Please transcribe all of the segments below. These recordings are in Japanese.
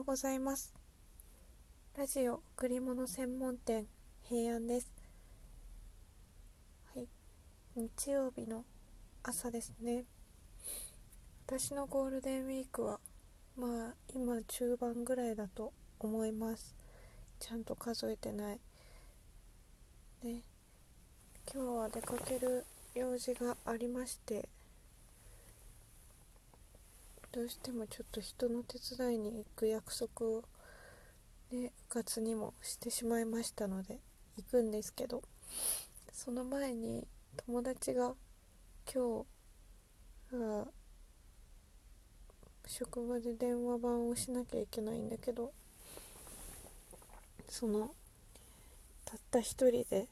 ようございます。ラジオ贈り物専門店平安です。はい。日曜日の朝ですね。私のゴールデンウィークはまあ今中盤ぐらいだと思います。ちゃんと数えてない。ね。今日は出かける用事がありましてどうしてもちょっと人の手伝いに行く約束をねうかつにもしてしまいましたので行くんですけどその前に友達が今日あ職場で電話番をしなきゃいけないんだけどそのたった一人で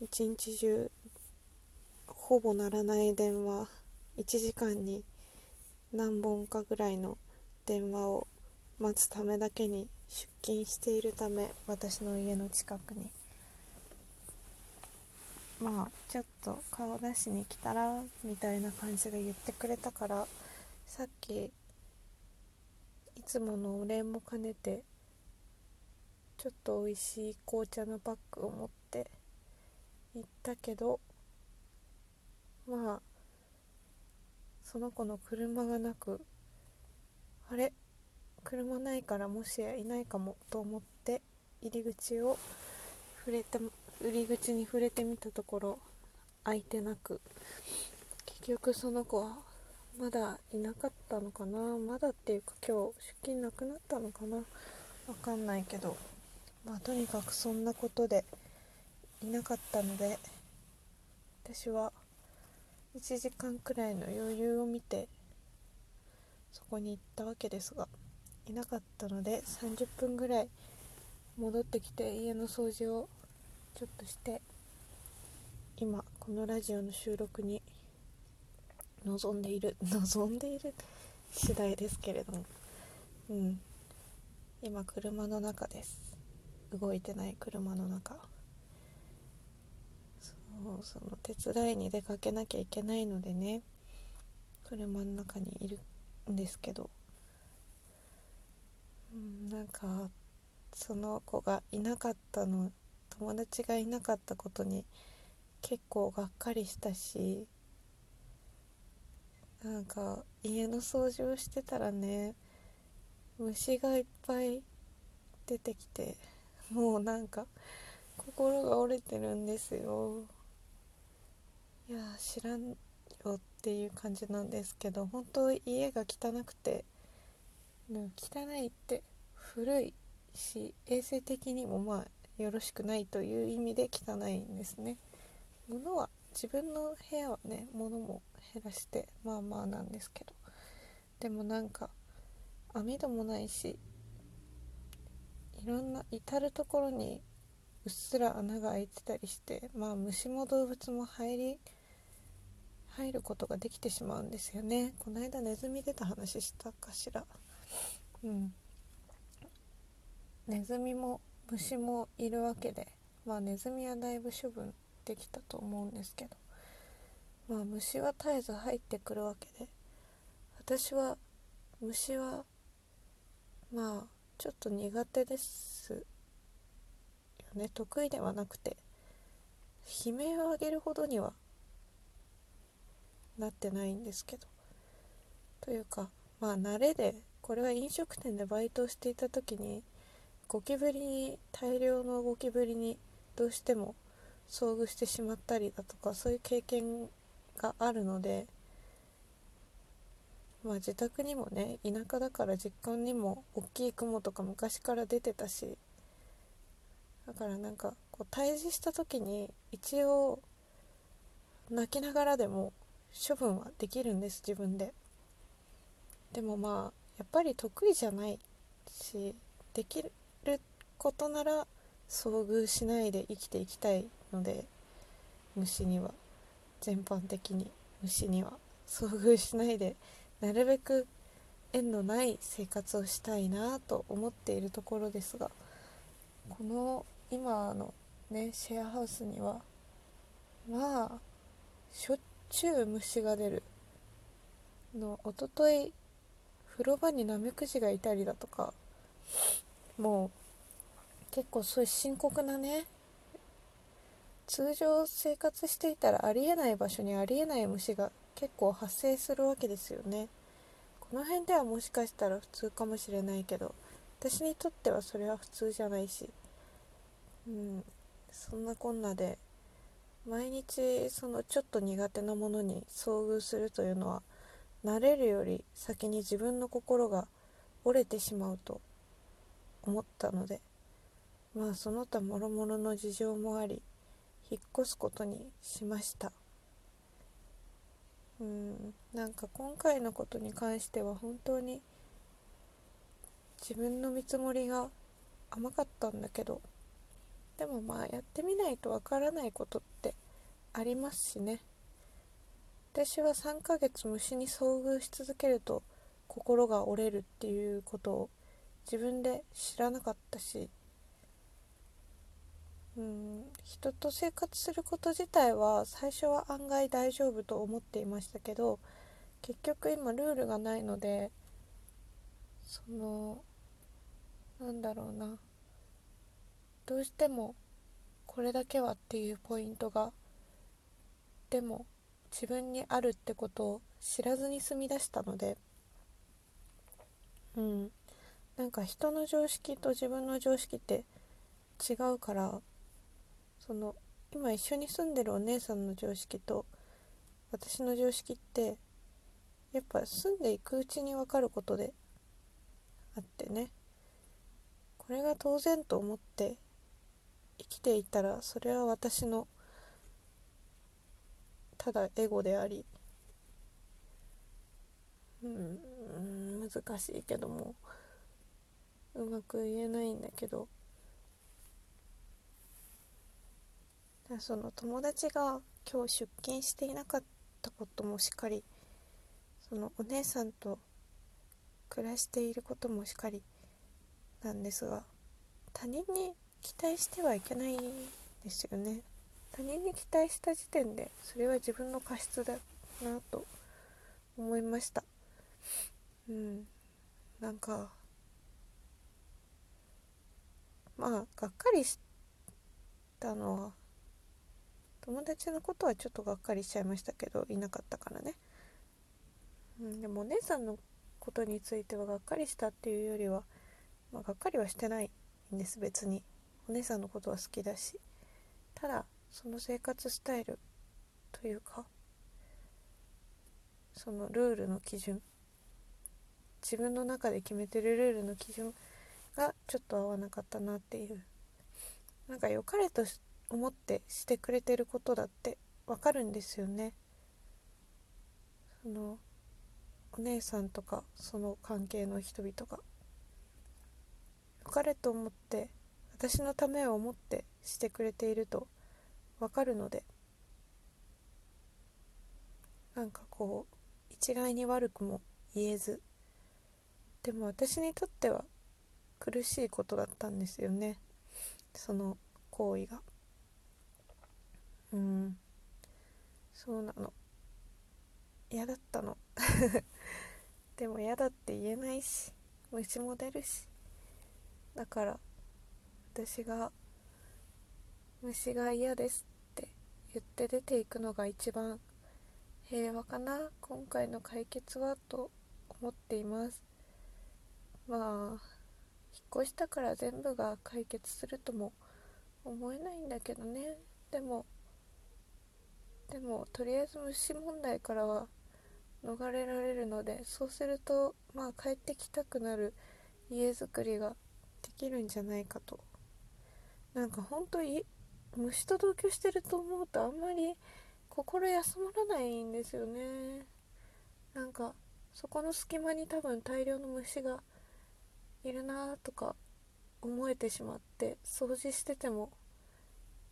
一日中ほぼ鳴らない電話1時間に何本かぐらいの電話を待つためだけに出勤しているため私の家の近くに。まあちょっと顔出しに来たらみたいな感じで言ってくれたからさっきいつものお礼も兼ねてちょっと美味しい紅茶のパックを持って行ったけどまあその子の車がなくあれ車ないからもしやいないかもと思って入り口を触れて入り口に触れてみたところ開いてなく結局その子はまだいなかったのかなまだっていうか今日出勤なくなったのかなわかんないけどまあとにかくそんなことでいなかったので私は1時間くらいの余裕を見てそこに行ったわけですがいなかったので30分ぐらい戻ってきて家の掃除をちょっとして今このラジオの収録に 望んでいる望んでいる次第ですけれどもうん。今車の中です。動いてない車の中。そうその手伝いに出かけなきゃいけないのでね。車の中にいるんですけど、うん、なんかその子がいなかったの友達がいなかったことに結構がっかりしたし。なんか家の掃除をしてたらね虫がいっぱい出てきてもうなんか心が折れてるんですよ。いや知らんよっていう感じなんですけど本当家が汚くてもう汚いって古いし衛生的にもまあよろしくないという意味で汚いんですね。物は自分の部屋はね物も減らしてまあまあなんですけど。でもなんか網戸もないしいろんな至る所にうっすら穴が開いてたりしてまあ虫も動物も入り入ることができてしまうんですよね。この間ネズミ出た話したかしら。うん。ネズミも虫もいるわけでまあネズミはだいぶ処分できたと思うんですけどまあ虫は絶えず入ってくるわけで私は虫はまあちょっと苦手です。ね得意ではなくて悲鳴を上げるほどにはなってないんですけど。というかまあ慣れでこれは飲食店でバイトをしていた時にゴキブリに大量のゴキブリにどうしても遭遇してしまったりだとかそういう経験があるのでまあ自宅にもね田舎だから実家にも大きい雲とか昔から出てたしだからなんかこう退治した時に一応泣きながらでも処分はできるんです自分で。でもまあやっぱり得意じゃないしできることなら遭遇しないで生きていきたいので虫には。全般的に虫には。遭遇しないでなるべく縁のない生活をしたいなと思っているところですがこの今のねシェアハウスにはまあしょっちゅう虫が出るの。おととい風呂場にナメクジがいたりだとかもう結構そういう深刻なね通常生活していたらありえない場所にありえない虫が結構発生するわけですよね。この辺ではもしかしたら普通かもしれないけど私にとってはそれは普通じゃないしうん。そんなこんなで毎日そのちょっと苦手なものに遭遇するというのは慣れるより先に自分の心が折れてしまうと思ったのでまあその他もろもろの事情もあり引っ越すことにしました。うん。なんか今回のことに関しては本当に自分の見積もりが甘かったんだけどでもまあやってみないとわからないことってありますしね。私は3ヶ月虫に遭遇し続けると心が折れるっていうことを自分で知らなかったしうん人と生活すること自体は最初は案外大丈夫と思っていましたけど結局今ルールがないのでそのなんだろうな。どうしてもこれだけはっていうポイントがでも自分にあるってことを知らずに住み出したのでうん。なんか人の常識と自分の常識って違うからその今一緒に住んでるお姉さんの常識と私の常識ってやっぱ住んでいくうちに分かることであってね。これが当然と思って生きていたらそれは私のただエゴでありうん難しいけどもうまく言えないんだけどその友達が今日出勤していなかったこともしっかりそのお姉さんと暮らしていることもしっかりなんですが他人に期待してはいけないですよね。他人に期待した時点でそれは自分の過失だなと思いました。うん。なんかまあがっかりしたのは友達のことはちょっとがっかりしちゃいましたけどいなかったからね、うん、でもお姉さんのことについてはがっかりしたっていうよりは、まあ、がっかりはしてないんです別に。お姉さんのことは好きだしただその生活スタイルというかそのルールの基準自分の中で決めてるルールの基準がちょっと合わなかったなっていう。なんか良かれと思ってしてくれてることだってわかるんですよね。そのお姉さんとかその関係の人々が。良かれと思って私のためを思ってしてくれているとわかるのでなんかこう一概に悪くも言えずでも私にとっては苦しいことだったんですよね。その行為が。うん。そうなの。嫌だったの。でも嫌だって言えないし虫も出るし。だから私が虫が嫌ですって言って出ていくのが一番平和かな今回の解決はと思っています。まあ引っ越したから全部が解決するとも思えないんだけどね。でもでもとりあえず虫問題からは逃れられるのでそうするとまあ帰ってきたくなる家づくりができるんじゃないかとなんか本当に虫と同居してると思うとあんまり心休まらないんですよね。なんかそこの隙間に多分大量の虫がいるなとか思えてしまって掃除してても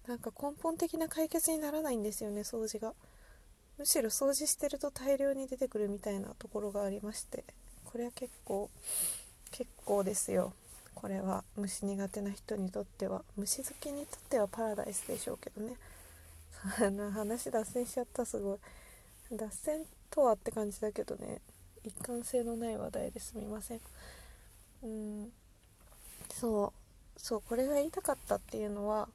なんか根本的な解決にならないんですよね掃除が。むしろ掃除してると大量に出てくるみたいなところがありましてこれは結構結構ですよ。これは虫苦手な人にとっては虫好きにとってはパラダイスでしょうけどね。話脱線しちゃったすごい。脱線とはって感じだけどね。一貫性のない話題ですみません。うん。そう。そうこれが言いたかったっていうのは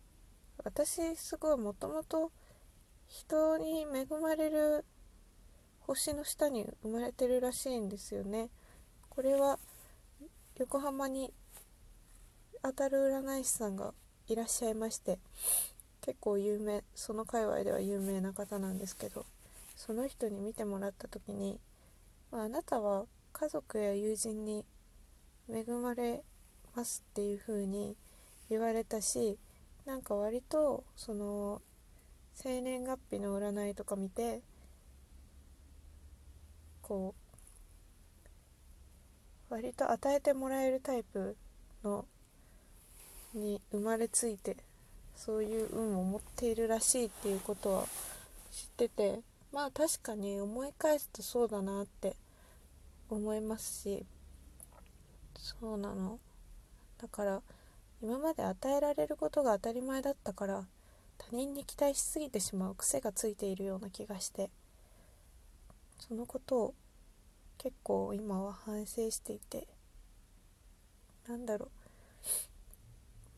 私すごいもともと人に恵まれる星の下に生まれてるらしいんですよね。これは横浜に当たる占い師さんがいらっしゃいまして結構有名その界隈では有名な方なんですけどその人に見てもらった時に、まあ、あなたは家族や友人に恵まれますっていう風に言われたしなんか割とその生年月日の占いとか見てこう割と与えてもらえるタイプのに生まれついてそういう運を持っているらしいっていうことは知っててまあ確かに思い返すとそうだなって思いますしそうなの。だから今まで与えられることが当たり前だったから他人に期待しすぎてしまう癖がついているような気がしてそのことを結構今は反省していてなんだろう。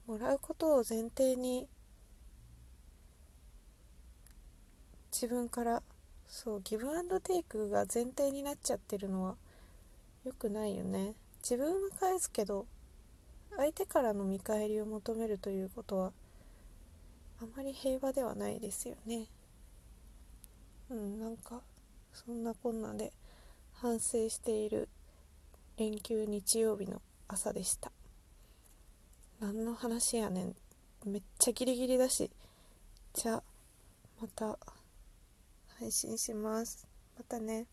もらうことを前提に自分からそうギブアンドテイクが前提になっちゃってるのは良くないよね。自分は返すけど相手からの見返りを求めるということはあまり平和ではないですよね。うんなんかそんなこんなで反省している連休日曜日の朝でした。何の話やねん。めっちゃギリギリだし。じゃあまた配信します。またね。